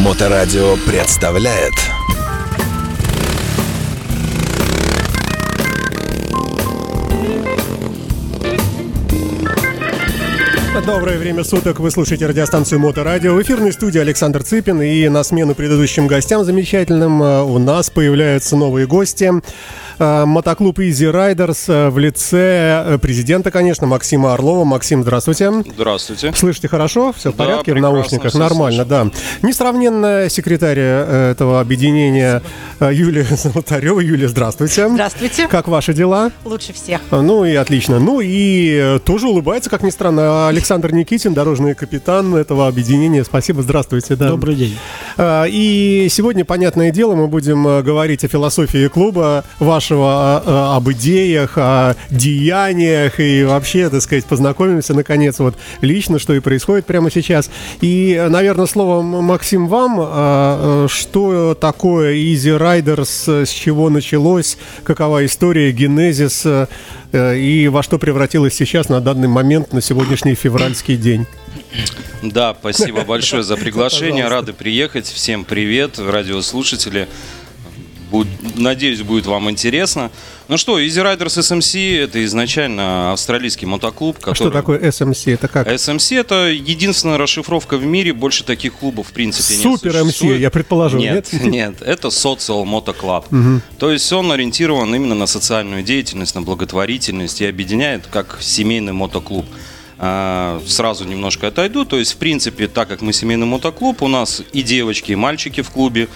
Моторадио представляет Доброе время суток. Вы слушаете радиостанцию Моторадио. В эфирной студии Александр Цыпин. И на смену предыдущим гостям замечательным э, у нас появляются новые гости. Э, мотоклуб Easy Riders э, в лице э, президента, конечно, Максима Орлова. Максим, здравствуйте. Здравствуйте. Слышите хорошо? Все в Да, порядке в наушниках? Нормально, да. Несравненная секретарь э, этого объединения Юлия Золотарева. Юлия, здравствуйте. Здравствуйте. Как ваши дела? Лучше всех. Ну и отлично. Ну и тоже улыбается, как ни странно, Александр Никитин, дорожный капитан этого объединения. Спасибо, здравствуйте. Да. Добрый день. А, И сегодня, понятное дело, мы будем говорить о философии клуба вашего, о- о- об идеях, о деяниях и вообще, так сказать, познакомимся, наконец, вот лично, что и происходит прямо сейчас. И, наверное, слово, Максим, вам, а, э, что такое Easy Riders, с чего началось, какова история, генезис э, и во что превратилось сейчас на данный момент, на сегодняшний февральский день. Да, спасибо большое за приглашение. Рады приехать. Всем привет, радиослушатели. Буд- Надеюсь, будет вам интересно. Ну что, Easy Riders SMC это изначально австралийский мотоклуб. А Который... что такое SMC? Это как? SMC это единственная расшифровка в мире, больше таких клубов в принципе не Супер МС, я предположил, Нет, нет? нет, это Social Moto Club. То есть он ориентирован именно на социальную деятельность, на благотворительность и объединяет как семейный мотоклуб. А, Сразу немножко отойду. То есть, в принципе, так как мы семейный мотоклуб, у нас и девочки, и мальчики в клубе,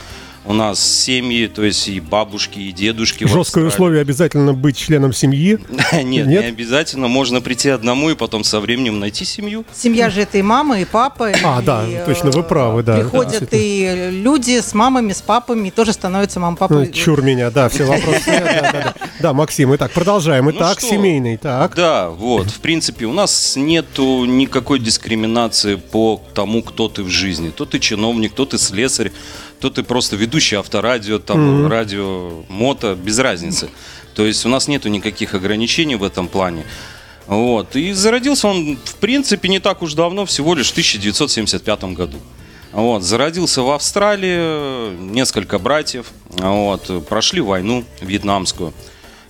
у нас семьи, то есть и бабушки, и дедушки. Жесткое условие обязательно быть членом семьи. Нет, Нет? не обязательно. Можно прийти одному и потом со временем найти семью. Семья же это и мама, и папа. А, и, да, э, точно, вы правы, да, Приходят да, и люди с мамами, с папами, и тоже становятся Ну, папой. Чур меня, да, все вопросы. Да, да, да. Да, Максим, итак, продолжаем. Ну Итак, семейный, так. Да, вот. В принципе, у нас нету никакой дискриминации по тому, кто ты в жизни. То ты чиновник, то ты слесарь, то ты просто ведущий авторадио, там, радио, мото, без разницы. То есть у нас нету никаких ограничений в этом плане. Вот. И зародился он, в принципе, не так уж давно, всего лишь в 1975 году. Вот. Зародился в Австралии, несколько братьев, вот. прошли войну вьетнамскую.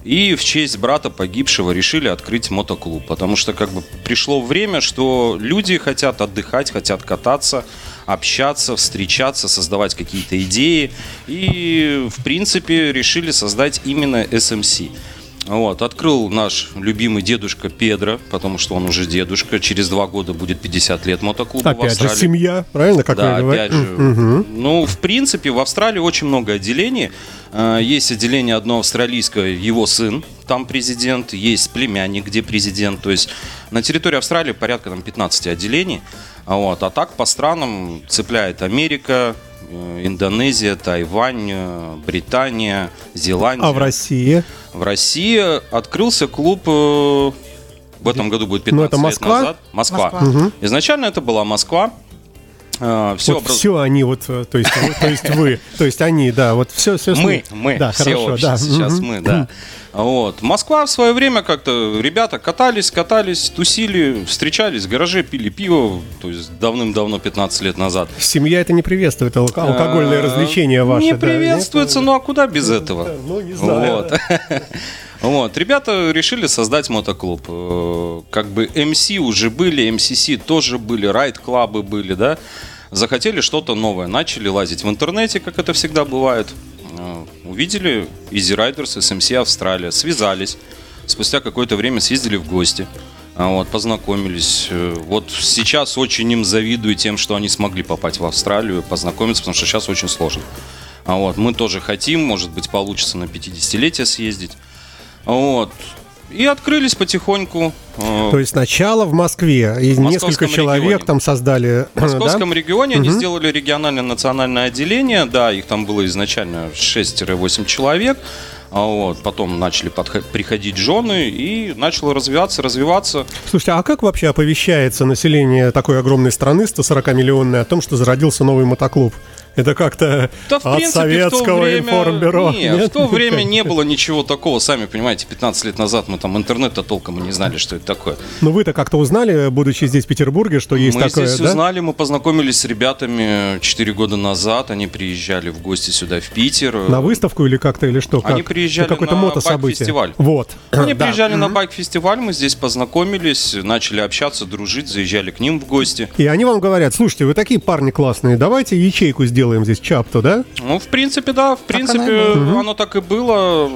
И в честь брата погибшего решили открыть мотоклуб, потому что как бы пришло время, что люди хотят отдыхать, хотят кататься, общаться, встречаться, создавать какие-то идеи. И, в принципе, решили создать именно SMC. Вот, открыл наш любимый дедушка Педро, потому что он уже дедушка. Через два года будет 50 лет мотоклуба в Опять же, Австралии. семья, правильно, как да, опять же. Ну, в принципе, в Австралии очень много отделений. Э, Есть отделение одно австралийское, его сын, там президент, есть племянник, где президент. То есть на территории Австралии порядка там 15 отделений. А Вот. А так по странам цепляет Америка, э, Индонезия, Тайвань, э, Британия, Зеландия. А в России? В России открылся клуб, э, в этом году будет 15 Ну, это лет Москва? назад. Москва. Москва. Изначально это была Москва. Э, Все, вот все они, вот, то есть, вы- то есть вы, то есть они, да, вот все, все. мы, мы, да, все хорошо, да. сейчас мы, да. Вот. Москва в свое время как-то ребята катались, катались, тусили, встречались в гараже, пили пиво, то есть давным-давно, 15 лет назад. Семья это не приветствует, алко- алкогольное Э, развлечение ваше. Не приветствуется, ну а куда без этого? Ну, не знаю. Вот. Вот, ребята решили создать мотоклуб. Э, Как бы МС уже были, МСС тоже были, райд-клабы были, да. Захотели что-то новое, начали лазить в интернете, как это всегда бывает. Э, Увидели Easy Riders, SMC Австралия, связались. Спустя какое-то время съездили в гости. А Вот, познакомились. Э, Вот сейчас очень им завидую тем, что они смогли попасть в Австралию, познакомиться, потому что сейчас очень сложно. А Вот, мы тоже хотим, может быть, получится на 50-летие съездить. Вот. И открылись потихоньку. э, То есть сначала в Москве, и московском несколько человек регионе. там создали, В московском да? регионе они сделали региональное национальное отделение. Да, их там было изначально 6-8 человек. А Вот, потом начали подход- приходить жены и начало развиваться, развиваться. Слушайте, а как вообще оповещается население такой огромной страны, 140-миллионной, о том, что зародился новый мотоклуб? Это как-то Да, в от принципе, советского время... информбюро. Не, Нет? в то время не было ничего такого. Сами понимаете, 15 лет назад мы там интернета толком и не знали, что это такое. Ну вы-то как-то узнали, будучи здесь в Петербурге, что есть мы такое, здесь да? узнали, мы познакомились с ребятами 4 года назад. Они приезжали в гости сюда, в Питер. На выставку или как-то, или что? Они Как? приезжали На какое-то на мотособытие. байк-фестиваль. Вот. Они Да. приезжали на байк-фестиваль, мы здесь познакомились, начали общаться, дружить, заезжали к ним в гости. И они вам говорят, слушайте, вы такие парни классные, давайте ячейку сделаем здесь, чапту, да? Ну, в принципе, да, в принципе, оно и оно, так и было,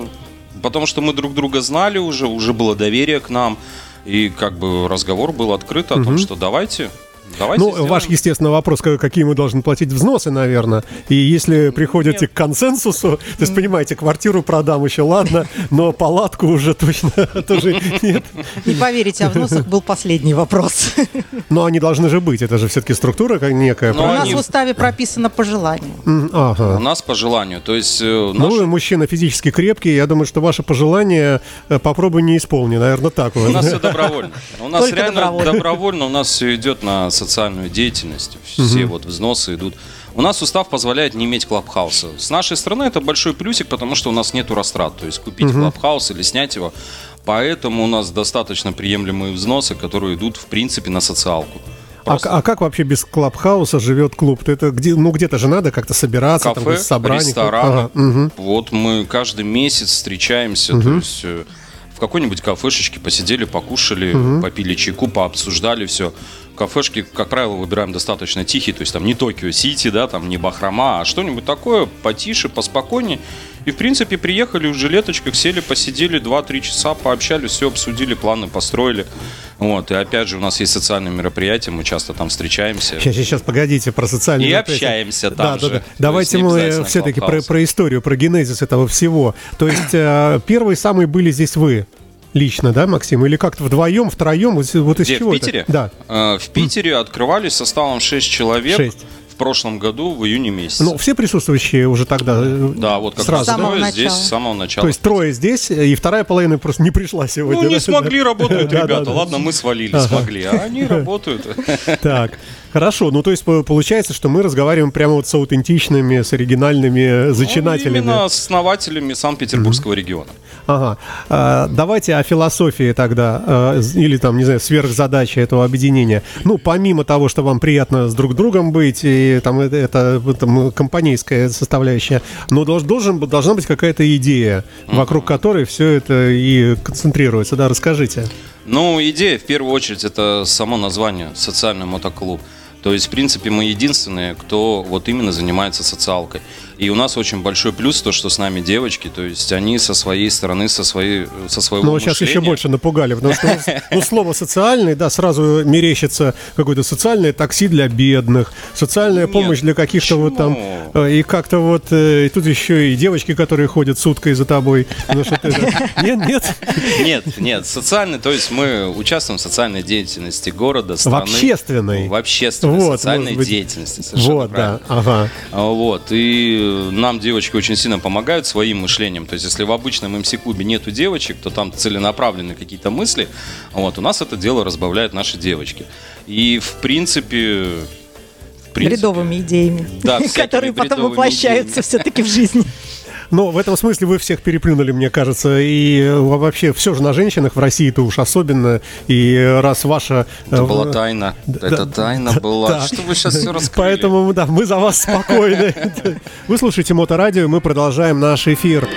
потому что мы друг друга знали уже, уже было доверие к нам, и как бы разговор был открыт о том, что давайте, давайте Ну, сделаем. ваш, естественно, вопрос, ка- какие мы должны платить взносы, наверное. И если приходите к консенсусу, то есть, понимаете, квартиру продам еще, ладно, но палатку уже точно тоже нет. Не поверите, а в носах был последний вопрос. Но они должны же быть, это же все-таки структура некая, У нас в уставе прописано по желанию. У нас по желанию, то есть э, Ну, вы мужчина физически крепкий, я думаю, что ваше пожелание э, попробуй не исполни, наверное, так у нас все добровольно. У нас реально добровольно. добровольно. у нас все идет на социальную деятельность, все вот взносы идут. У нас устав позволяет не иметь клабхауса. С нашей стороны это большой плюсик, потому что у нас нету растрат. То есть купить клабхаус или снять его. Поэтому у нас достаточно приемлемые взносы, которые идут, в принципе, на социалку. А, Просто а как вообще без clubhouse а живет клуб? Это где, ну где-то же надо как-то собираться, там кафе, собрание. рестораны. Ага, мгм. Вот мы каждый месяц встречаемся, то есть э, в какой-нибудь кафешечке посидели, покушали, попили чайку, пообсуждали все. Кафешки, как правило, выбираем достаточно тихие, то есть там не Токио-Сити, да, там не Бахрома, а что-нибудь такое потише, поспокойнее. И, в принципе, приехали в жилеточках, сели, посидели 2-3 часа, пообщались, все обсудили, планы построили. Вот, и опять же, у нас есть социальные мероприятия, мы часто там встречаемся. Сейчас, сейчас, погодите, про социальные И общаемся да, там да, же. да. То Давайте мы все-таки про, про историю, про генезис этого всего. То есть э, первые самые были здесь вы лично, да, Максим? Или как-то вдвоем, втроем? Вот, вот из Где, чего в это? Питере? Да. Э, В Питере открывались составом 6 человек. Шесть. В прошлом году, в июне месяце. Ну, все присутствующие уже тогда. э, да, вот как сразу, раз трое здесь начала. с самого начала. То есть трое здесь, и вторая половина просто не пришла сегодня. ну, не да? смогли работать Да, да, ребята. да. Ладно, мы свалили, смогли. А они работают. Так, хорошо. Ну, то есть по- получается, что мы разговариваем прямо вот с аутентичными, с оригинальными зачинателями. Ну, Именно с основателями Санкт-Петербургского региона. Ага. А, давайте о философии тогда, з- или там, не знаю, сверхзадачи этого объединения. Ну, помимо того, что вам приятно с друг другом быть, и там это, это, там, компанейская составляющая, но долж- должен, должна быть какая-то идея, вокруг которой все это и концентрируется. Да, расскажите. Ну, идея, в первую очередь, это само название «Социальный мотоклуб». То есть, в принципе, мы единственные, кто вот именно занимается социалкой. И у нас очень большой плюс то, что с нами девочки, то есть они со своей стороны, со, своей, со своего Ну, сейчас еще больше напугали, потому что ну, ну, слово социальный, да, сразу мерещится какое-то социальное такси для бедных, социальная Нет, помощь для каких-то вот там, э, и как-то вот, э, и тут еще и девочки, которые ходят суткой за тобой. Ну. Нет, нет, Нет, нет, социальный, то есть мы участвуем в социальной деятельности города, в страны. общественной. В общественной социальной деятельности. Вот, да, ага. Вот, и нам девочки очень сильно помогают своим мышлением. То есть, если в обычном МС-клубе нету девочек, то там целенаправленные какие-то мысли. Вот, у нас это дело разбавляют наши девочки. И, в принципе... Принципе Бредовыми идеями, Да, которые потом воплощаются все-таки в жизни. Но в этом смысле вы всех переплюнули, мне кажется, и э, вообще все же на женщинах в России-то уж особенно, и раз ваша... Это э, была тайна. Это тайна была. да. Что вы сейчас все раскрыли? Поэтому, да, мы за вас спокойны. Вы слушаете Моторадио, и мы продолжаем наш эфир.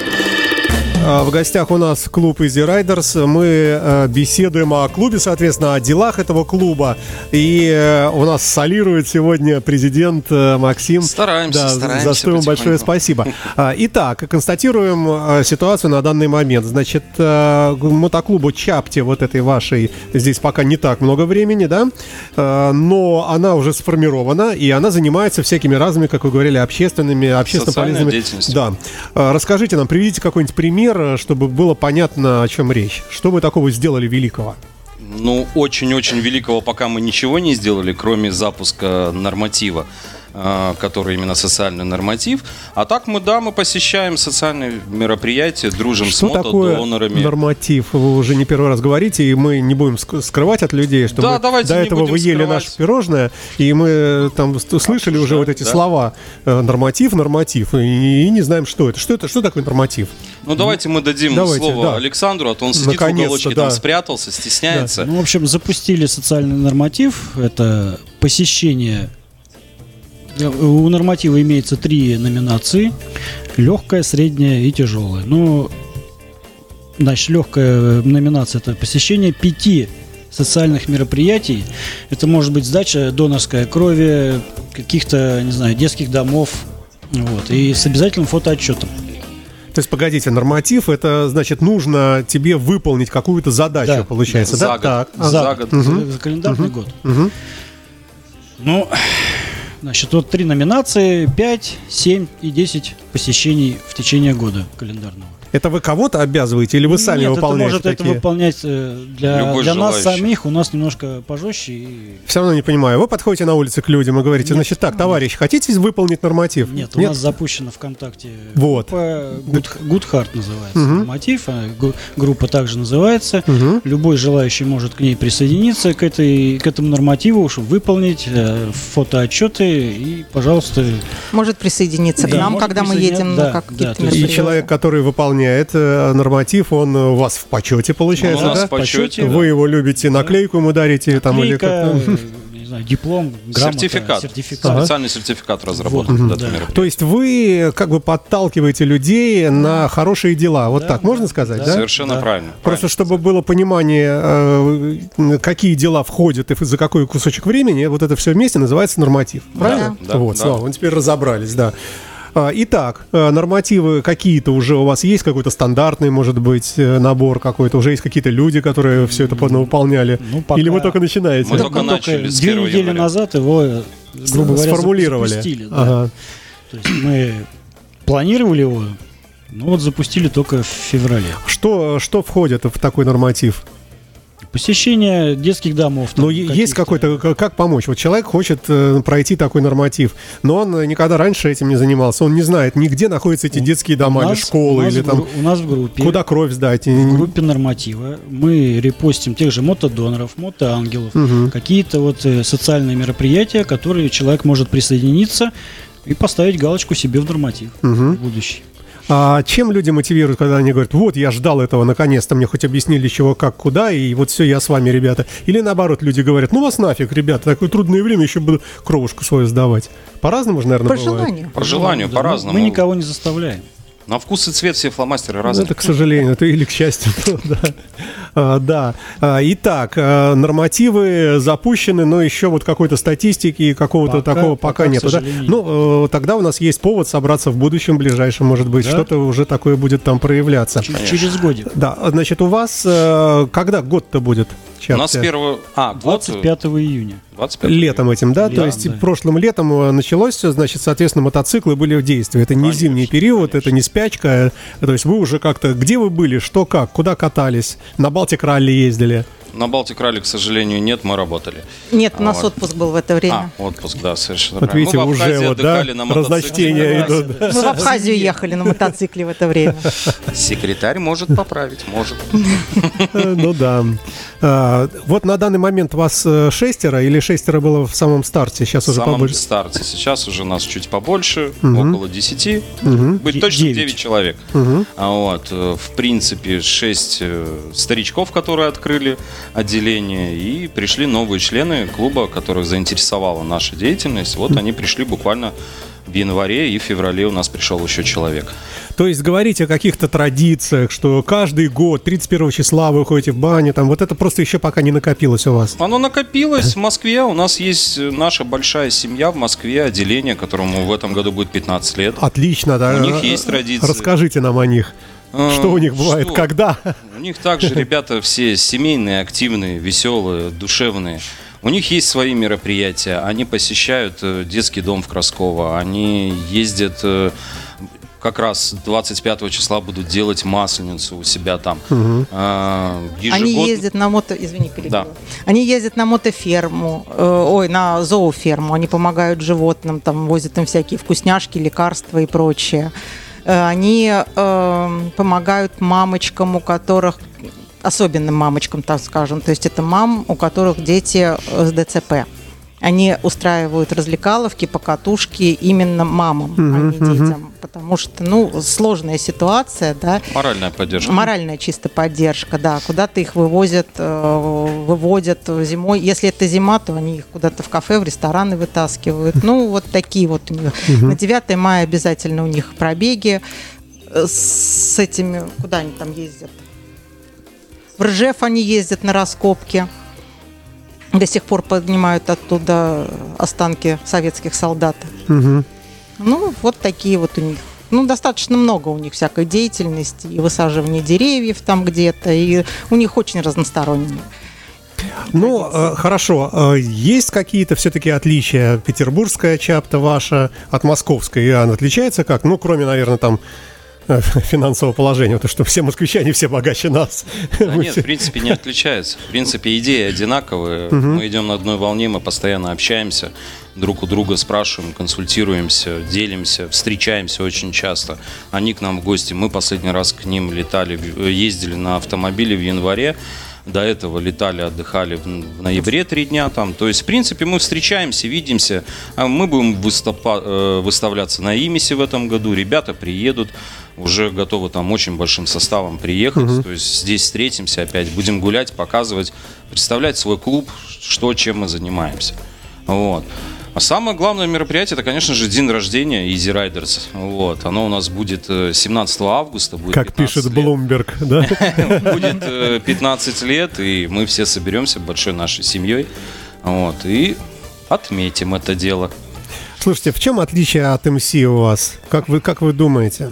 А, В гостях у нас клуб Easy Riders. Мы э, беседуем о клубе, соответственно, о делах этого клуба. И э, у нас солирует сегодня президент э, Максим. Стараемся, Да, стараемся За что ему большое спасибо. А, Итак, констатируем э, ситуацию на данный момент. Значит, мотоклубу Чапти, вот этой вашей, здесь пока не так много времени, да? Но она уже сформирована, и она занимается всякими разными, как вы говорили, общественными, общественно полезными... Да. Расскажите нам, приведите какой-нибудь пример, э, чтобы было понятно, о чем речь. Что вы такого сделали великого? Ну, очень-очень великого пока мы ничего не сделали, кроме запуска норматива. А, который именно социальный норматив. А так мы, да, мы посещаем социальные мероприятия, дружим Что с такое мотодонорами. норматив? Вы уже не первый раз говорите, и мы не будем ск- скрывать от людей, что Да, мы до этого вы ели скрывать. наше пирожное, и мы э, там слышали уже вот эти да. слова э, норматив, норматив, и, и не знаем, что это. Что это? Что такое норматив? Ну, давайте мы дадим Давайте, слово да. Александру, а то он сидит Наконец-то, в уголочке, да. там спрятался, стесняется. Ну, в общем, запустили социальный норматив. Это посещение. Э, У норматива имеется три номинации. Легкая, средняя и тяжелая. Ну, значит, легкая номинация это посещение пяти социальных мероприятий. Это может быть сдача донорской крови, каких-то, не знаю, детских домов. Вот, и с обязательным фотоотчетом. То есть, погодите, норматив, это значит, нужно тебе выполнить какую-то задачу, Да. получается, За да? год. Так. а, За год. За, за календарный год. мгм. Ну, значит, вот три номинации, 5, 7 и 10 посещений в течение года календарного. Это вы кого-то обязываете или вы сами Нет, выполняете это может это такие? выполнять э, для, Любой для нас самих, у нас немножко пожестче. И... Все равно не понимаю. Вы подходите на улице к людям и говорите, Нет. значит, так, товарищ, хотите выполнить норматив? Нет, у нас запущена ВКонтакте Вот. группа Good, Good Heart называется. Мотив, а гу- группа также называется. Мгм. Любой желающий может к ней присоединиться, к, этой, к этому нормативу, чтобы выполнить э, и, пожалуйста, Может присоединиться к Да, нам, может когда мы едем да, на да, какие-то то есть- И человек, который выполняет э, норматив, он у вас в почете, получается, У нас да? в почете, Вы его любите, наклейку ему дарите там или как-то. э, знаю, диплом, грамота, Сертификат. сертификат. Специальный сертификат разработан Вот, да. То есть вы как бы подталкиваете людей на хорошие дела, вот Да, так да, можно сказать, да? да. Совершенно Да. правильно. Просто правильно. чтобы было понимание, э, какие дела входят и за какой кусочек времени, вот это все вместе называется норматив. Правильно? да, вот, да. Слава, теперь разобрались, да. А, Итак, э, нормативы какие-то уже у вас есть, какой-то стандартный, может быть, э, набор какой-то, уже есть какие-то люди, которые все это выполняли? Ну, пока- Или вы только начинаете? Мы только начали с две 1 недели января. назад его, э, грубо говоря, Сформулировали. запустили. да. Ага. То есть мы планировали его, ну вот запустили только в феврале. Что, что входит в такой норматив? Посещение детских домов. там Ну, е- есть какой-то, к- как помочь? Вот человек хочет э, пройти такой норматив, но он э, никогда раньше этим не занимался. Он не знает, нигде находятся эти детские У дома или нас- школы, у нас или там у нас в группе. куда кровь сдать. В группе норматива мы репостим тех же мотодоноров, мотоангелов, Мгм. какие-то вот э, социальные мероприятия, которые человек может присоединиться и поставить галочку себе в норматив Мгм. в будущий. А чем люди мотивируют, когда они говорят, вот, я ждал этого, наконец-то мне хоть объяснили, чего, как, куда, и вот все, я с вами, ребята. Или наоборот, люди говорят, ну вас нафиг, ребята, такое трудное время, еще буду кровушку свою сдавать. По-разному же, наверное, По бывает. желанию. По желанию, по-разному. Мы никого не заставляем. На вкус и цвет все фломастеры Ну, разные. Это, к сожалению, это или к счастью. да. А, Да. А, Итак, а, нормативы запущены, но еще вот какой-то статистики и какого-то Пока- такого пока, пока, к нет. Ну, тогда у нас есть повод собраться в будущем ближайшем, может быть, Да. что-то уже такое будет там проявляться. Через годик. Да, значит, у вас э, когда год-то будет? У нас Чапте? первого... А, год... 25 июня. 25 Летом этим, да? То Летом, есть да. прошлым летом э, началось, всё, значит, соответственно, мотоциклы были в действии. Это не Конечно, зимний период, это не спячка. э, То есть вы уже как-то... Где вы были? Что как? Куда катались? На Балтик ралли ездили? На Балтик Ралли, к сожалению, нет, мы работали. Нет, у нас Вот. отпуск был в это время. А, отпуск, да, совершенно Вот правильно. видите, Мы в уже Абхазии вот, да, отдыхали на мотоцикле. разночтения идут. Мы в Абхазию ехали на мотоцикле в это время. Секретарь может поправить, может. Э, Ну да. А, Вот на данный момент вас э, шестеро или шестеро было в самом старте? Сейчас В уже самом побольше. старте. Сейчас уже нас чуть побольше, около 10. Мгм. Быть точно девять. 9 человек. А вот, э, в принципе, 6 старичков, которые открыли отделение, и пришли новые члены клуба, которых заинтересовала наша деятельность. Вот они пришли буквально в январе и в феврале у нас пришел еще человек. То есть говорить о каких-то традициях, что каждый год, 31 числа вы ходите в баню, там вот это просто еще пока не накопилось у вас. Оно накопилось в Москве. У нас есть э, наша большая семья в Москве, отделение, которому в этом году будет 15 лет. Отлично, да. У них есть традиции. Расскажите нам о них. А, Что у них бывает, что? когда? У них также ребята все семейные, активные, веселые, душевные. У них есть свои мероприятия. Они посещают э, детский дом в Красково. Они ездят... э, как раз 25 числа будут делать масленицу у себя там. А, Они ежегодно- ездят на мото... Извини, перебила. Да. Они ездят на мотоферму, э, ой, на зооферму. Они помогают животным, там возят им всякие вкусняшки, лекарства и прочее. Э, Они э, помогают мамочкам, у которых особенным мамочкам, так скажем. То есть это мам, у которых дети с ДЦП. Они устраивают развлекаловки, покатушки именно мамам, а не детям. Потому что, ну, сложная ситуация, да. Моральная поддержка. Моральная чисто поддержка, да. Куда-то их вывозят, э, выводят зимой. Если это зима, то они их куда-то в кафе, в рестораны вытаскивают. Ну, вот такие вот у них. На 9 мая обязательно у них пробеги э, с этими... Куда они там ездят? В Ржев они ездят на раскопки. До сих пор поднимают оттуда останки советских солдат. Мгм. Ну, вот такие вот у них. Ну, достаточно много у них всякой деятельности, и высаживание деревьев там где-то, и у них очень разносторонние. Ну, э, хорошо. Э, Есть какие-то все-таки отличия? Петербургская чапта ваша от московской, и она отличается как? Ну, кроме, наверное, там финансового положения, потому что все москвичане все богаче нас. Да нет, в принципе, не отличается. В принципе, идеи одинаковые. Мы идем на одной волне, мы постоянно общаемся, друг у друга спрашиваем, консультируемся, делимся, встречаемся очень часто. Они к нам в гости. Мы последний раз к ним летали, ездили на автомобиле в январе. До этого летали, отдыхали в, ноябре три дня там. То есть, в принципе, мы встречаемся, видимся. А Мы будем выступа- э, выставляться на Имисе в этом году. Ребята приедут, уже готовы там очень большим составом приехать. То есть здесь встретимся опять, будем гулять, показывать, представлять свой клуб, что, чем мы занимаемся. Вот. А самое главное мероприятие, это, конечно же, день рождения Easy Riders. Вот. Оно у нас будет э, 17 августа. Будет Как 15 пишет лет. Блумберг, да? Будет э, 15 лет, и мы все соберемся большой нашей семьей. Вот. И отметим это дело. Слушайте, в чем отличие от МС у вас? Как вы, как вы думаете?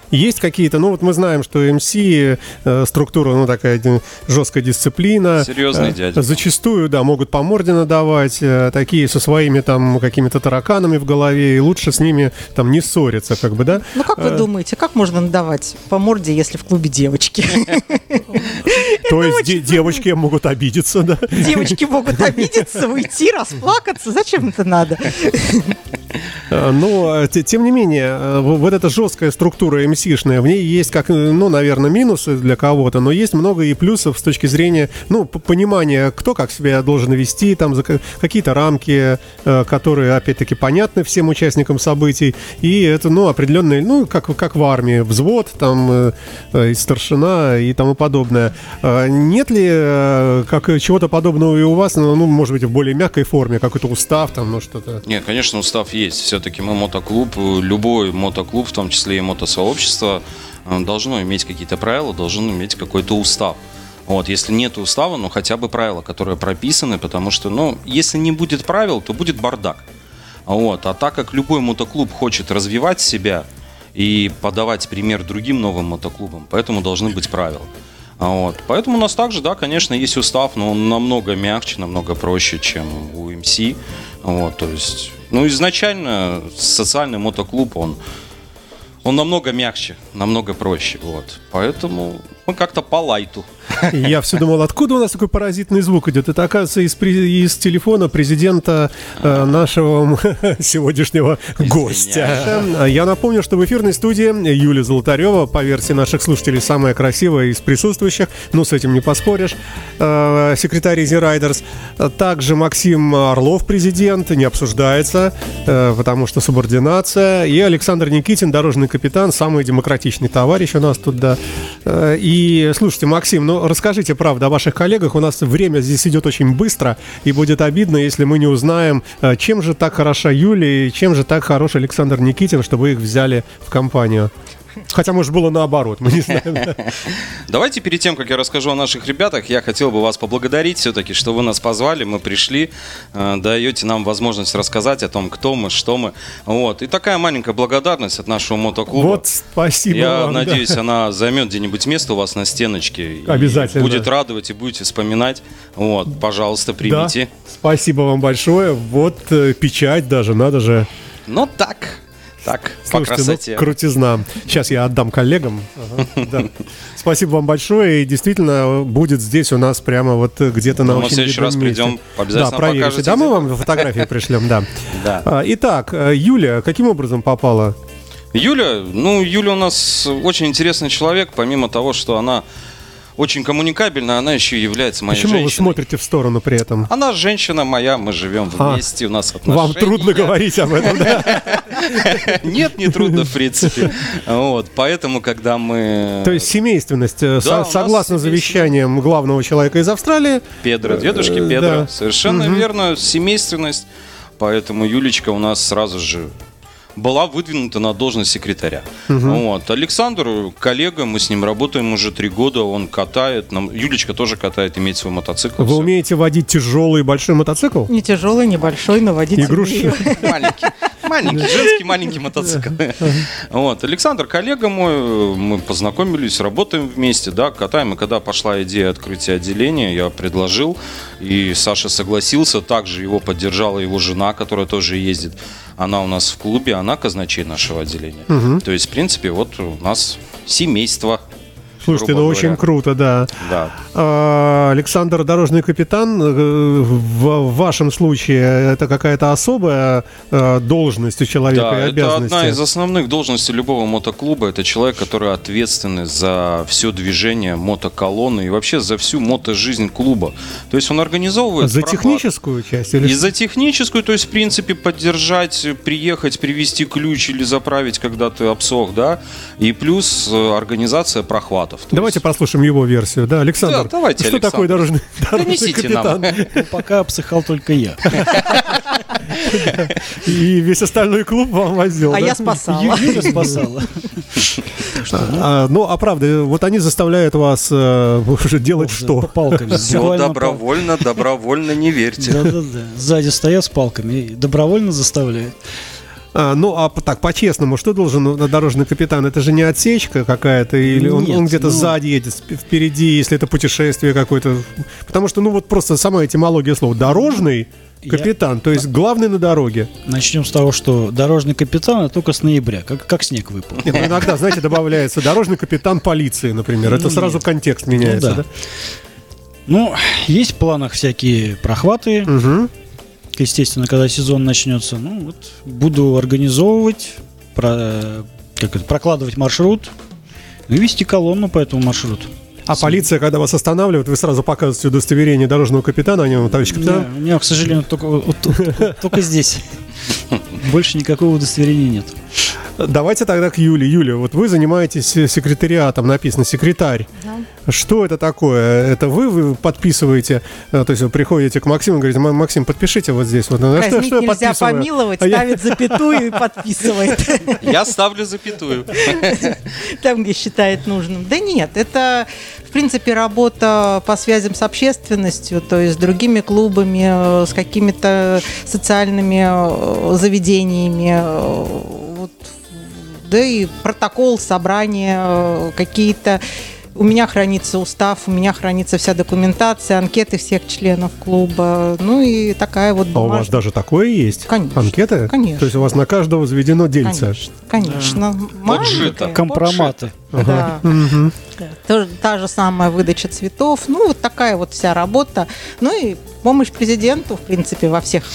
Есть какие-то, ну вот мы знаем, что МС э, структура, ну такая жесткая дисциплина. Серьезный Э, дядя. Зачастую, да, могут по морде надавать, э, такие со своими там какими-то тараканами в голове, и лучше с ними там не ссориться, как бы, да? Ну, как вы думаете, как можно надавать по морде, если в клубе девочки? То есть де- девочки могут обидеться, да? Девочки могут обидеться, уйти, расплакаться. Зачем это надо? Э, Но, э, те- тем не менее, э, вот эта жесткая структура МСишная, в ней есть, как, ну, наверное, минусы для кого-то, но есть много и плюсов с точки зрения, ну, понимания, кто как себя должен вести, там, какие-то рамки, э, которые, опять-таки, понятны всем участникам событий, и это, ну, определенные, ну, как, как в армии, взвод, там, э, э, и старшина и тому подобное. Э, Нет ли как чего-то подобного и у вас, ну, ну, может быть, в более мягкой форме, какой-то устав, там, ну, что-то... Нет, конечно, устав есть. Все-таки мы мотоклуб, любой мотоклуб, в том числе и мотосообщество, э, должно иметь какие-то правила, должен иметь какой-то устав. Вот, если нет устава, ну хотя бы правила, которые прописаны, потому что, ну, если не будет правил, то будет бардак. Вот, а так как любой мотоклуб хочет развивать себя и подавать пример другим новым мотоклубам, поэтому должны быть правила. Вот. Поэтому у нас также, да, конечно, есть устав, но он намного мягче, намного проще, чем у МС. Вот, то есть, ну, изначально социальный мотоклуб, он, он намного мягче, намного проще. Вот. Поэтому мы как-то по лайту. И Я все думал, откуда у нас такой паразитный звук идет? Это, оказывается, из, из телефона президента э, нашего сегодняшнего гостя. Я напомню, что в эфирной студии Юлия Золотарева, по версии наших слушателей, самая красивая из присутствующих, ну, с этим не поспоришь, э, секретарь Easy Riders. Также Максим Орлов, президент, не обсуждается, э, потому что субординация. И Александр Никитин, дорожный капитан, самый демократичный товарищ у нас тут, да. Э, И, слушайте, Максим, ну, расскажите, правда, о ваших коллегах. У нас время здесь идет очень быстро, и будет обидно, если мы не узнаем, э, чем же так хороша Юлия, и чем же так хорош Александр Никитин, чтобы их взяли в компанию. Хотя, может, было наоборот, мы не знаем. да. Давайте перед тем, как я расскажу о наших ребятах, я хотел бы вас поблагодарить все-таки, что вы нас позвали, мы пришли, э, даете нам возможность рассказать о том, кто мы, что мы. Вот. И такая маленькая благодарность от нашего мотоклуба. Вот, спасибо Я вам, да. надеюсь, она займет где-нибудь место у вас на стеночке. Обязательно. будет радовать и будете вспоминать. Вот, пожалуйста, Да, примите. спасибо вам большое. Вот э, печать даже, надо же. Ну так, Так, по Слушайте, ну, красоте. крутизна. Сейчас я отдам коллегам. Ага, да. Спасибо вам большое. И действительно, будет здесь у нас прямо вот где-то на Ну, мы в очень следующий раз месте. придем, обязательно Да, проверите. Да, мы вам фотографии пришлем, да. Да. А, Итак, э, Юля, каким образом попала? Юля, ну, Юля у нас очень интересный человек, помимо того, что она очень коммуникабельна, она еще и является моей Почему вы женщиной. смотрите в сторону при этом? Она женщина моя, мы живем А, вместе, у нас отношения. Вам трудно говорить об этом, да? Нет, не трудно, в принципе. Вот, поэтому, когда мы... То есть семейственность, э, Да, согласно завещаниям главного человека из Австралии, Педро, дедушки Э, Педро. да. Совершенно верно, семейственность. Поэтому Юлечка у нас сразу же была выдвинута на должность секретаря. Вот. Александр, коллега, мы с ним работаем уже три года, он катает. Нам... Юлечка тоже катает, имеет свой мотоцикл. вы всё. умеете водить тяжелый большой мотоцикл? Не тяжелый, небольшой, но водитель. Игрушечный. Маленький, маленький, женский маленький мотоцикл. Вот. Александр, коллега мой, мы познакомились, работаем вместе, да, катаем. И когда пошла идея открытия отделения, я предложил, и Саша согласился. Также его поддержала его жена, которая тоже ездит. Она у нас в клубе, она казначей нашего отделения. То есть, в принципе, вот у нас семейство. Слушайте, ну очень круто, да. Да. А, Александр, дорожный капитан, э, в вашем случае это какая-то особая э, должность у человека Да, и это обязанности? одна из основных должностей любого мотоклуба. Это человек, который ответственный за все движение мотоколонны и вообще за всю мотожизнь клуба. То есть он организовывает... За проход. техническую часть? Или И за техническую, то есть, в принципе, поддержать, приехать, привезти ключ или заправить, когда ты обсох, да. И плюс э, организация прохватов. То Давайте есть- послушаем его версию. Да, Александр, Да, давайте, что Александр. такое дорожный, дорожный Донесите нам. капитан? Ну, пока обсыхал только я. И весь остальной клуб вам возил, А я спасала. Юля спасала. А, ну, а правда, вот они заставляют вас э, уже делать что? Палками. Все добровольно, добровольно не верьте. Да-да-да. Сзади стоят с палками и добровольно заставляют. А, ну, а так, по-честному, что должен ну, дорожный капитан? Это же не отсечка какая-то, или он, Нет, он где-то ну- сзади едет, впереди, если это путешествие какое-то. Потому что, ну, вот просто сама этимология слова. Дорожный Я- капитан, то есть главный на дороге. Начнем с того, что дорожный капитан это только с ноября, как, как снег выпал. Нет, ну, иногда, знаете, добавляется дорожный капитан полиции, например. Это Ну, сразу нет. контекст меняется, Ну, да? да. Ну, есть в планах всякие прохваты. Мгм. Естественно, когда сезон начнется, ну вот буду организовывать, про- как это, прокладывать маршрут, ну и вести колонну по этому маршруту. А полиция, когда вас останавливает, вы сразу показываете удостоверение дорожного капитана, они вам, товарищ капитан, у меня, к сожалению, только, вот- вот- только здесь. Больше никакого удостоверения нет. Давайте тогда к Юле. Юля, вот вы занимаетесь секретариатом, написано секретарь. Что это такое? Это вы, вы подписываете, э, то есть вы приходите к Максиму и говорите, «Ма- Максим, подпишите вот здесь. Вот, Казнить что я нельзя подписываю?» помиловать, А я- ставит запятую и подписывает Я ставлю запятую. там, где считает нужным. Да нет, это, в принципе, работа по связям с общественностью, то есть с другими клубами, э, с какими-то социальными э, заведениями. Да и протокол собрания, э, какие-то у меня хранится устав, у меня хранится вся документация, анкеты всех членов клуба. Ну и такая вот А у вас бумажная. даже такое есть? Конечно, Анкеты? конечно. То есть у вас на каждого заведено дельце? Конечно, конечно. Маленькая, Поджито. Компроматы. Да. Мгм. Та, та же самая выдача цветов. Ну, вот такая вот вся работа. Ну и помощь президенту, в принципе, во всех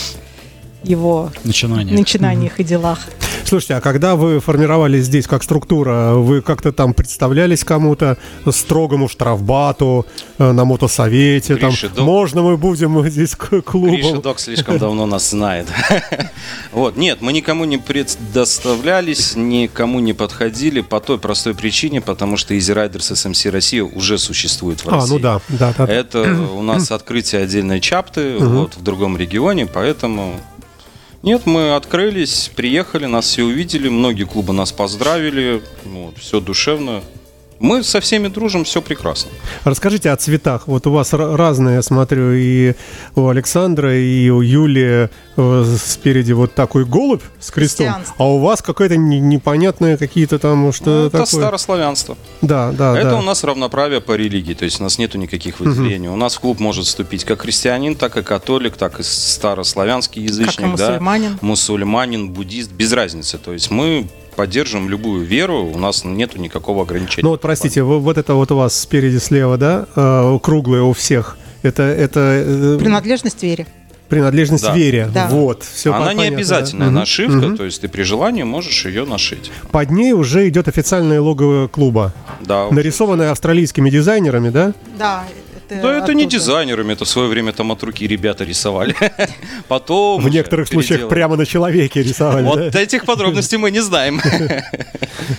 его Начинание. начинаниях и делах. Слушайте, а когда вы формировались здесь как структура, вы как-то там представлялись кому-то строгому штрафбату э, на мотосовете? Там, да. можно мы будем здесь к Гриша клубом? Док слишком давно нас знает. Вот, нет, мы никому не предоставлялись, никому не подходили по той простой причине, потому что Easy Riders SMC Россия уже существует в А, России. ну да, да, да. Это у нас открытие отдельной чапты вот, в другом регионе, поэтому... Нет, мы открылись, приехали, нас все увидели, многие клубы нас поздравили, вот, все душевно. Мы со всеми дружим, все прекрасно. Расскажите о цветах. Вот у вас ра- разные, я смотрю, и у Александра, и у Юли э, спереди вот такой голубь с крестом, а у вас какое-то не- непонятное какие-то там что Ну, это такое. старославянство. Да, да, Это да. у нас равноправие по религии, то есть у нас нету никаких выделений. У нас в клуб может вступить как христианин, так и католик, так и старославянский язычник, да, мусульманин. мусульманин, буддист, без разницы. То есть мы поддерживаем любую веру, у нас нету никакого ограничения. Ну вот, простите, во- вот это вот у вас спереди слева, да, э, круглое у всех. Это, это э, Принадлежность вере. принадлежность Да. вере. Да. Вот, все Она не обязательная нашивка, то есть ты при желании можешь ее нашить. Под ней уже идет официальное лого клуба, Да, нарисованное австралийскими дизайнерами, да? Да, это Да это не дизайнерами, это в свое время там от руки ребята рисовали. Потом В некоторых случаях прямо на человеке рисовали. Вот этих подробностей мы не знаем.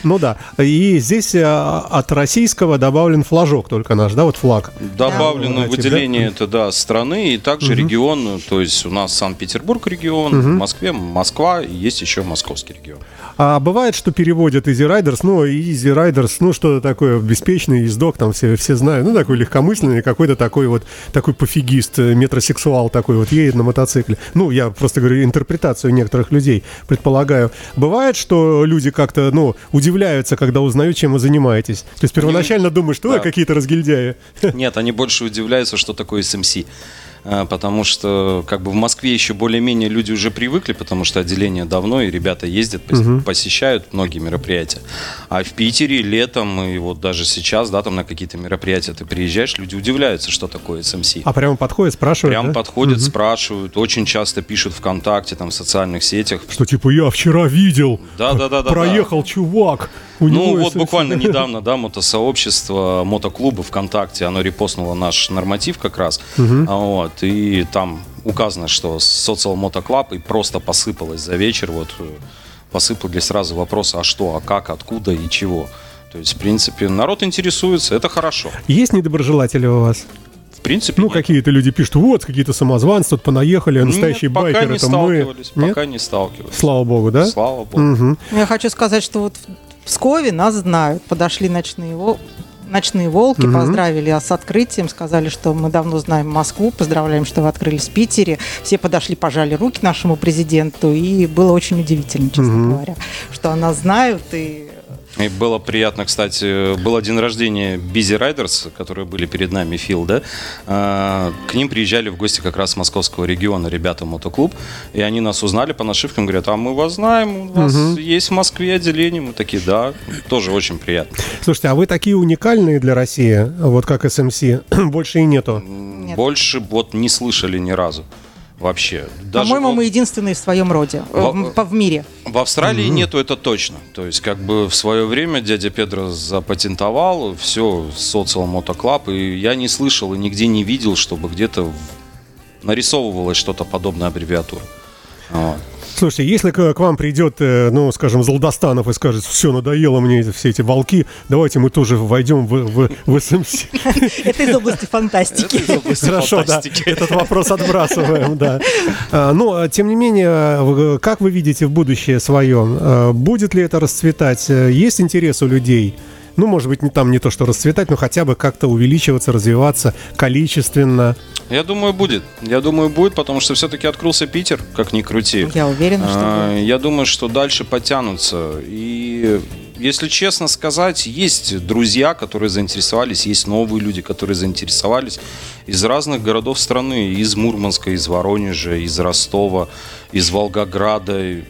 Ну да. И здесь э, от российского добавлен флажок только наш, да, вот флаг. Добавлено выделение это да страны и также регион, то есть у нас Санкт-Петербург регион, в Москве Москва, и есть еще московский регион. А бывает, что переводят Easy Riders, ну, Easy Riders, ну, что такое, беспечный ездок, там все, все знают, ну, такой легкомысленный, какой-то такой вот, такой пофигист, э, метросексуал такой вот едет на мотоцикле. Ну, я просто говорю интерпретацию некоторых людей, предполагаю. Бывает, что люди как-то, ну, удивляются, когда узнают, чем вы занимаетесь. То есть первоначально думаешь, что «Ой, Да. какие-то разгильдяи. Нет, они больше удивляются, что такое SMC. А, Потому что как бы в Москве еще более-менее люди уже привыкли, потому что отделение давно, и ребята ездят, пос- посещают многие мероприятия. А в Питере летом, и вот даже сейчас, да, там на какие-то мероприятия ты приезжаешь, люди удивляются, что такое SMC. А прямо подходит, спрашивает, Прям да? подходят, спрашивают, очень часто пишут ВКонтакте, там, в социальных сетях. Что типа я вчера видел, Да, да, да, да. проехал чувак. у Ну вот SMC. буквально недавно, да, мотосообщество, мотоклуба ВКонтакте, оно репостнуло наш норматив как раз, А вот, и там указано, что Social Moto Club, и просто посыпалось за вечер, вот, э, посыпали сразу вопросы, а что, а как, откуда и чего. То есть, в принципе, народ интересуется, это хорошо. Есть недоброжелатели у вас? В принципе, Ну, нет. какие-то люди пишут, вот, какие-то самозванцы тут понаехали, а настоящий Нет, пока байкер не это мы. сталкивались, Нет? пока не сталкивались. Слава богу, да? Слава богу. Ну, Я хочу сказать, что вот в Пскове нас знают. Подошли ночные, вол- ночные волки, поздравили с открытием, сказали, что мы давно знаем Москву, поздравляем, что вы открылись в Питере. Все подошли, пожали руки нашему президенту, и было очень удивительно, честно говоря, что о нас знают и И было приятно, кстати, был день рождения Busy Riders, которые были перед нами, Фил, да? А, К ним приезжали в гости как раз с московского региона ребята мотоклуб, и они нас узнали по нашивкам, говорят, а мы вас знаем, у вас есть в Москве отделение, мы такие, да, тоже очень приятно. Слушайте, а вы такие уникальные для России, вот как SMC, больше и нету. Нет. Больше вот не слышали ни разу вообще. Даже По-моему, вот- мы единственные в своем роде, э, в, по- в мире. В Австралии нету, это точно. То есть, как бы в свое время дядя Педро запатентовал все социал мотоклаб, и я не слышал и нигде не видел, чтобы где-то в- нарисовывалось что-то подобное аббревиатура. Вот. Слушайте, если к, к вам придет, э, ну, скажем, Золдостанов и скажет, все, надоело мне все эти волки, давайте мы тоже войдем в, в, в SMC. Это из области фантастики. Хорошо, да, фантастики. этот вопрос отбрасываем, да. А, Но, тем не менее, как вы видите в будущее свое? А, Будет ли это расцветать? Э, Есть интерес у людей? Ну, может быть, не там не то, что расцветать, но хотя бы как-то увеличиваться, развиваться количественно. Я думаю, будет. Я думаю, будет, потому что все-таки открылся Питер, как ни крути. Я уверена, что А, будет. Я думаю, что дальше потянутся. И если честно сказать, есть друзья, которые заинтересовались, есть новые люди, которые заинтересовались из разных городов страны, из Мурманска, из Воронежа, из Ростова, из Волгограда.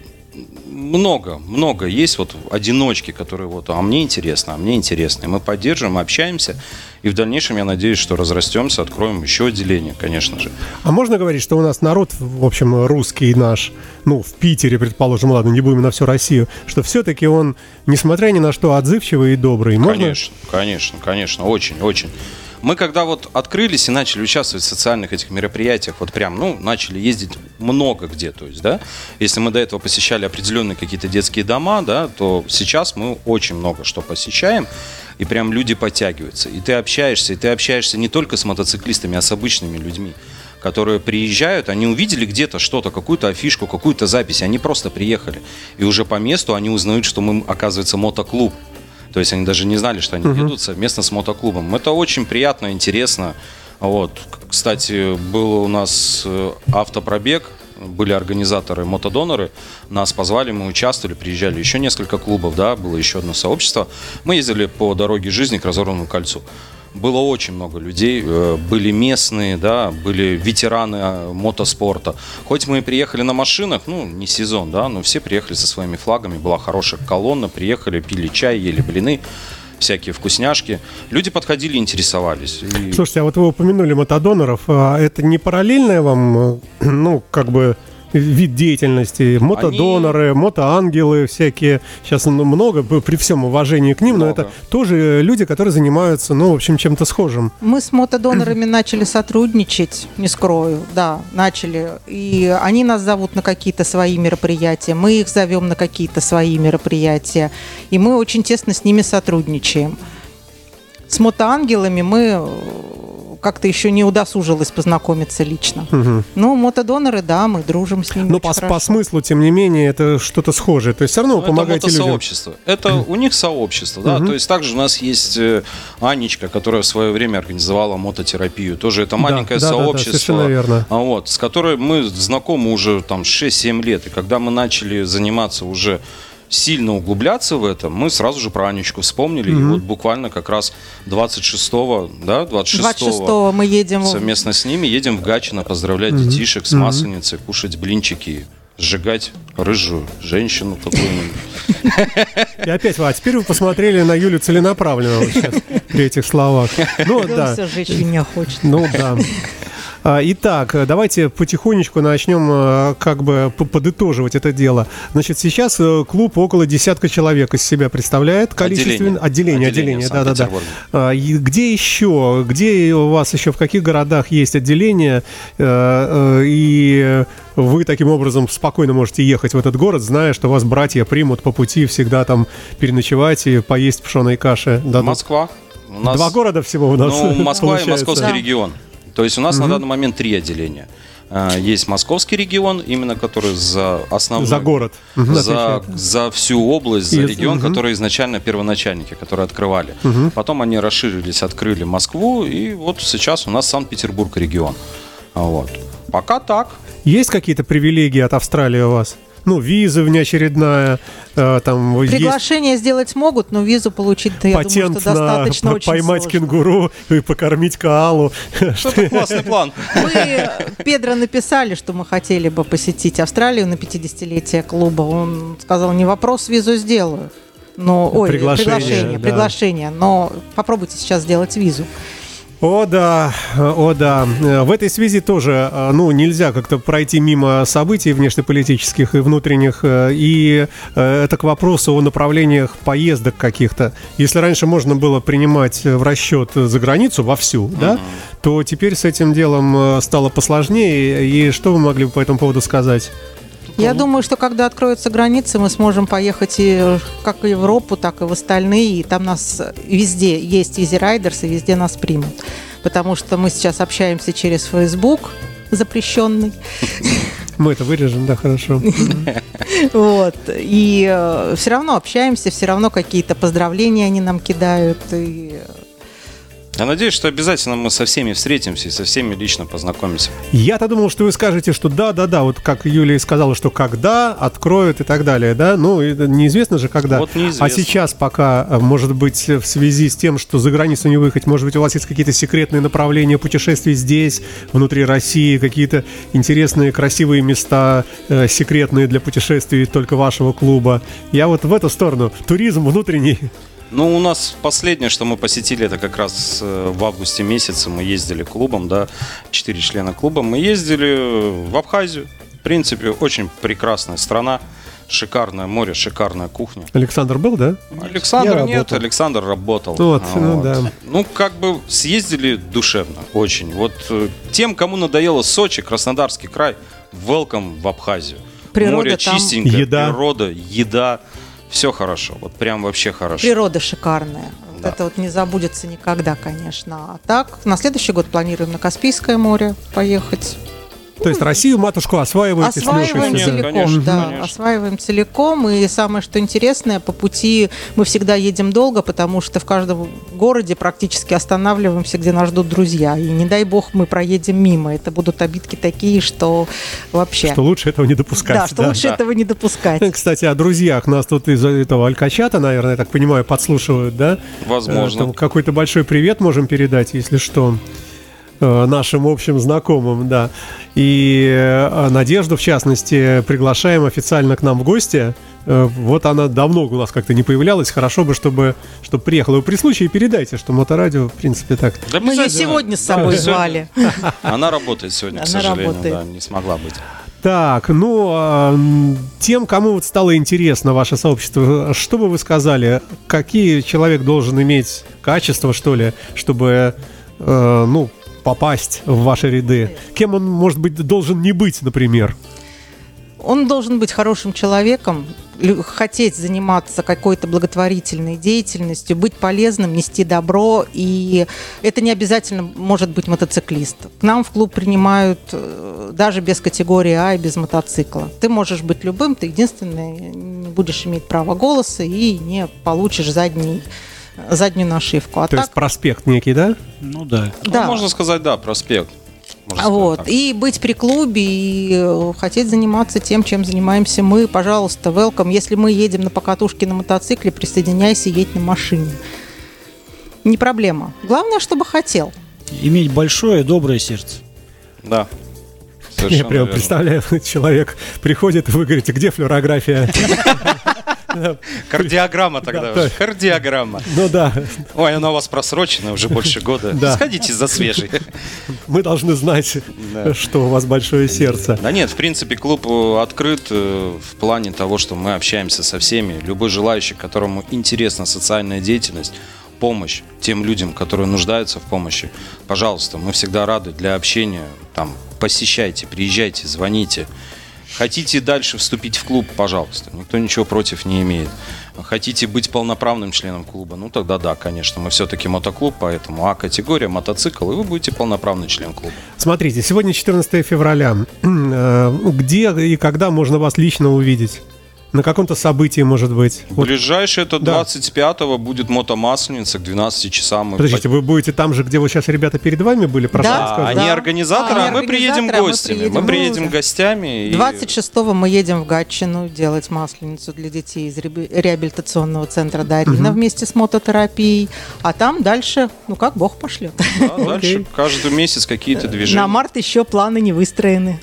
Много, много есть вот одиночки, которые вот, а мне интересно, а мне интересно. И мы поддерживаем, общаемся, и в дальнейшем, я надеюсь, что разрастемся, откроем еще отделение, конечно же. А можно говорить, что у нас народ, в общем, русский наш, ну, в Питере, предположим, ладно, не будем на всю Россию, что все-таки он, несмотря ни на что, отзывчивый и добрый. Можно? Конечно, конечно, конечно, очень, очень. Мы когда вот открылись и начали участвовать в социальных этих мероприятиях, вот прям, ну, начали ездить много где, то есть, да, если мы до этого посещали определенные какие-то детские дома, да, то сейчас мы очень много что посещаем, и прям люди подтягиваются, и ты общаешься, и ты общаешься не только с мотоциклистами, а с обычными людьми которые приезжают, они увидели где-то что-то, какую-то афишку, какую-то запись, они просто приехали. И уже по месту они узнают, что мы, оказывается, мотоклуб. То есть они даже не знали, что они едут совместно с мотоклубом. Это очень приятно, интересно. Вот. Кстати, был у нас э, автопробег, были организаторы, мотодоноры, нас позвали, мы участвовали, приезжали еще несколько клубов, да, было еще одно сообщество. Мы ездили по дороге жизни к разорванному кольцу. Было очень много людей, э, были местные, да, были ветераны э, мотоспорта. Хоть мы и приехали на машинах, ну, не сезон, да, но все приехали со своими флагами, была хорошая колонна, приехали, пили чай, ели блины, всякие вкусняшки. Люди подходили, интересовались. И- Слушайте, а вот вы упомянули мотодоноров. а Это не параллельное вам, э, ну, как бы вид деятельности? Мотодоноры, мотоангелы всякие. Сейчас много, при всем уважении к ним, но Много. это тоже люди, которые занимаются, ну, в общем, чем-то схожим. Мы с мотодонорами начали сотрудничать, не скрою, да, начали. И они нас зовут на какие-то свои мероприятия, мы их зовем на какие-то свои мероприятия. И мы очень тесно с ними сотрудничаем. С мотоангелами мы э, как-то еще не удосужилась познакомиться лично. Ну, мотодоноры, да, мы дружим с ними. Но очень по, по смыслу, тем не менее, это что-то схожее. То есть все равно Ну, вы помогаете это людям. мотосообщество. Это у них сообщество, да. То есть также у нас есть э, Анечка, которая в свое время организовала мототерапию. Тоже это маленькое да, да, да, сообщество. совершенно верно. А вот, с которой мы знакомы уже там 6-7 лет. И когда мы начали заниматься уже сильно углубляться в это, мы сразу же про Анечку вспомнили. И вот буквально как раз 26-го, да, 26 мы едем совместно с ними едем в Гатчино поздравлять детишек с Масленицей, кушать блинчики, сжигать рыжую женщину какую-нибудь. И опять, а теперь вы посмотрели на Юлю целенаправленно вот сейчас при этих словах. Ну, Да, да. все жечь меня хочет. Ну да. А, Итак, давайте потихонечку начнем э, как бы подытоживать это дело. Значит, сейчас э, клуб около десятка человек из себя представляет количественно. Отделение, Отделение. отделение, Отделение в да, да, да. Санкт-Петербурге. А, и Где еще, где у вас еще, в каких городах есть отделение, э, э, и вы таким образом спокойно можете ехать в этот город, зная, что вас братья примут по пути всегда там переночевать и поесть пшеной каши. дадут? Москва. У нас- Два города всего у нас. Ну, Москва и получается. Московский Да. регион. То есть у нас на данный момент три отделения. А, Есть Московский регион, именно который за основной... За город. За, за всю область, за И- регион, мгм. который изначально первоначальники, которые открывали. Потом они расширились, открыли Москву, и вот сейчас у нас Санкт-Петербург регион. А Вот. Пока так. Есть какие-то привилегии от Австралии у вас? Ну, виза внеочередная, э, там есть Приглашение сделать могут, но визу получить, да, я думаю, что на достаточно очень поймать сложно. кенгуру и покормить коалу. Что-то классный план. Мы Педро написали, что мы хотели бы посетить Австралию на 50-летие клуба. Он сказал, не вопрос, визу сделаю. Но, ой, Приглашение, приглашение, да. приглашение, но попробуйте сейчас сделать визу. О да, о да. В этой связи тоже, э, ну, нельзя как-то пройти мимо событий внешнеполитических и внутренних. э, И э, это к вопросу о направлениях поездок каких-то. Если раньше можно было принимать в расчет за границу вовсю, да, то теперь с этим делом стало посложнее. И что вы могли бы по этому поводу сказать? Я думаю, что когда откроются границы, мы сможем поехать и как в Европу, так и в остальные. И там нас везде есть Easy Riders, и везде нас примут. Потому что мы сейчас общаемся через Facebook запрещенный. Мы это вырежем, да, хорошо. Вот. И все равно общаемся, все равно какие-то поздравления они нам кидают. И Я надеюсь, что обязательно мы со всеми встретимся и со всеми лично познакомимся. Я-то думал, что вы скажете, что да, да, да, вот как Юлия сказала, что когда откроют и так далее, да, ну, неизвестно же когда. Вот неизвестно. А сейчас пока, э, может быть, в связи с тем, что за границу не выехать, может быть, у вас есть какие-то секретные направления путешествий здесь, внутри России, какие-то интересные, красивые места, э, секретные для путешествий только вашего клуба. Я вот в эту сторону. Туризм внутренний. Ну, у нас последнее, что мы посетили, это как раз э, в августе месяце мы ездили клубом, да, четыре члена клуба. Мы ездили в Абхазию. В принципе, очень прекрасная страна, шикарное море, шикарная кухня. Александр был, да? Александр Я нет, работал. Александр работал. Вот, ну да. Ну, как бы съездили душевно, очень. Вот э, тем, кому надоело Сочи, Краснодарский край, welcome в Абхазию. Природа Море там- чистенькое, Еда. природа, еда, все хорошо, вот прям вообще хорошо. природа шикарная. Вот Да. Это вот не забудется никогда, конечно. А так, на следующий год планируем на Каспийское море поехать. То есть Россию, матушку, осваиваете с Лешей Осваиваем целиком, конечно, да, конечно. осваиваем целиком. И самое, что интересное, по пути мы всегда едем долго, потому что в каждом городе практически останавливаемся, где нас ждут друзья. И не дай бог мы проедем мимо. Это будут обидки такие, что вообще... Что лучше этого не допускать. да, что лучше Да. этого не допускать. Кстати, о друзьях. Нас тут из этого Алькачата, наверное, я так понимаю, подслушивают, да? Возможно. Э, там какой-то большой привет можем передать, если что, нашим общим знакомым, да. И э, Надежду, в частности, приглашаем официально к нам в гости. Э, Вот она давно у нас как-то не появлялась. Хорошо бы, чтобы, чтобы приехала. Вы при случае передайте, что моторадио, в принципе, так. Да Мы ее сегодня с Да, собой сегодня. звали. Она работает сегодня, к сожалению, работает. да, не смогла быть. Так, ну, тем, кому вот стало интересно ваше сообщество, что бы вы сказали? Какие человек должен иметь качества, что ли, чтобы, э, ну, попасть в ваши ряды? Кем он, может быть, должен не быть, например? Он должен быть хорошим человеком, хотеть заниматься какой-то благотворительной деятельностью, быть полезным, нести добро. И это не обязательно может быть мотоциклист. К нам в клуб принимают э, даже без категории А и без мотоцикла. Ты можешь быть любым, ты единственный не будешь иметь права голоса и не получишь задний, заднюю нашивку. А То есть так, проспект некий, да? Ну да. да. Ну, можно сказать, да, проспект. Можно сказать Вот. так. И быть при клубе и э, хотеть заниматься тем, чем занимаемся мы, пожалуйста, welcome. Если мы едем на покатушке на мотоцикле, присоединяйся, едь на машине. Не проблема. Главное, чтобы хотел. Иметь большое доброе сердце. Да. Я Совершенно прям верно. представляю, человек приходит, и вы говорите, где флюорография? Кардиограмма тогда Да, уже. Кардиограмма. Ну да, Ой, она у вас просрочена уже больше года. Да. Сходите за свежей. мы должны знать, Да. что у вас большое сердце. Да нет, в принципе, клуб э, открыт э, в плане того, что мы общаемся со всеми. Любой желающий, которому интересна социальная деятельность, помощь тем людям, которые нуждаются в помощи, пожалуйста, мы всегда рады для общения. Там, посещайте, приезжайте, звоните. Хотите дальше вступить в клуб, пожалуйста. Никто ничего против не имеет. Хотите быть полноправным членом клуба, ну тогда да, конечно. Мы все-таки мотоклуб, поэтому А-категория, мотоцикл, и вы будете полноправный член клуба. Смотрите, сегодня 14 февраля. Э, Где и когда можно вас лично увидеть? На каком-то событии, может быть? Вот, Ближайшее это Да. 25-го будет мотомасленица к 12 часам. Мы подождите, вы будете там же, где вот сейчас ребята перед вами были? Прошу Да, А, они Да. организаторы, Они а мы приедем а мы гостями. Мы приедем. приедем Ну, гостями. и- 26-го мы едем в Гатчину делать масленицу для детей из реабилитационного центра Дарина вместе с мототерапией. А там дальше, ну как Бог пошлет. Да, дальше каждый месяц какие-то движения. На март еще планы не выстроены.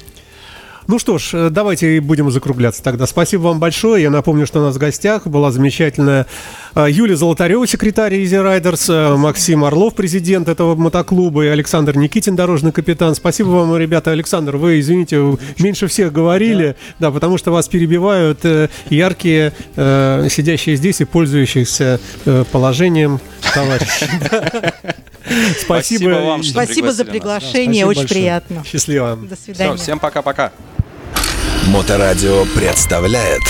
Ну что ж, э, давайте будем закругляться тогда. Спасибо вам большое. Я напомню, что у нас в гостях была замечательная э, Юлия Золотарева, секретарь Easy Riders, э, Максим Орлов, президент этого мотоклуба, и Александр Никитин, дорожный капитан. Спасибо вам, ребята. Александр, вы, извините, меньше всех говорили, да, потому что вас перебивают яркие, сидящие здесь и пользующиеся положением товарищи. Спасибо вам, что Спасибо за приглашение, Да, спасибо очень большое. приятно. Счастливо. До свидания. всем пока-пока. Моторадио представляет.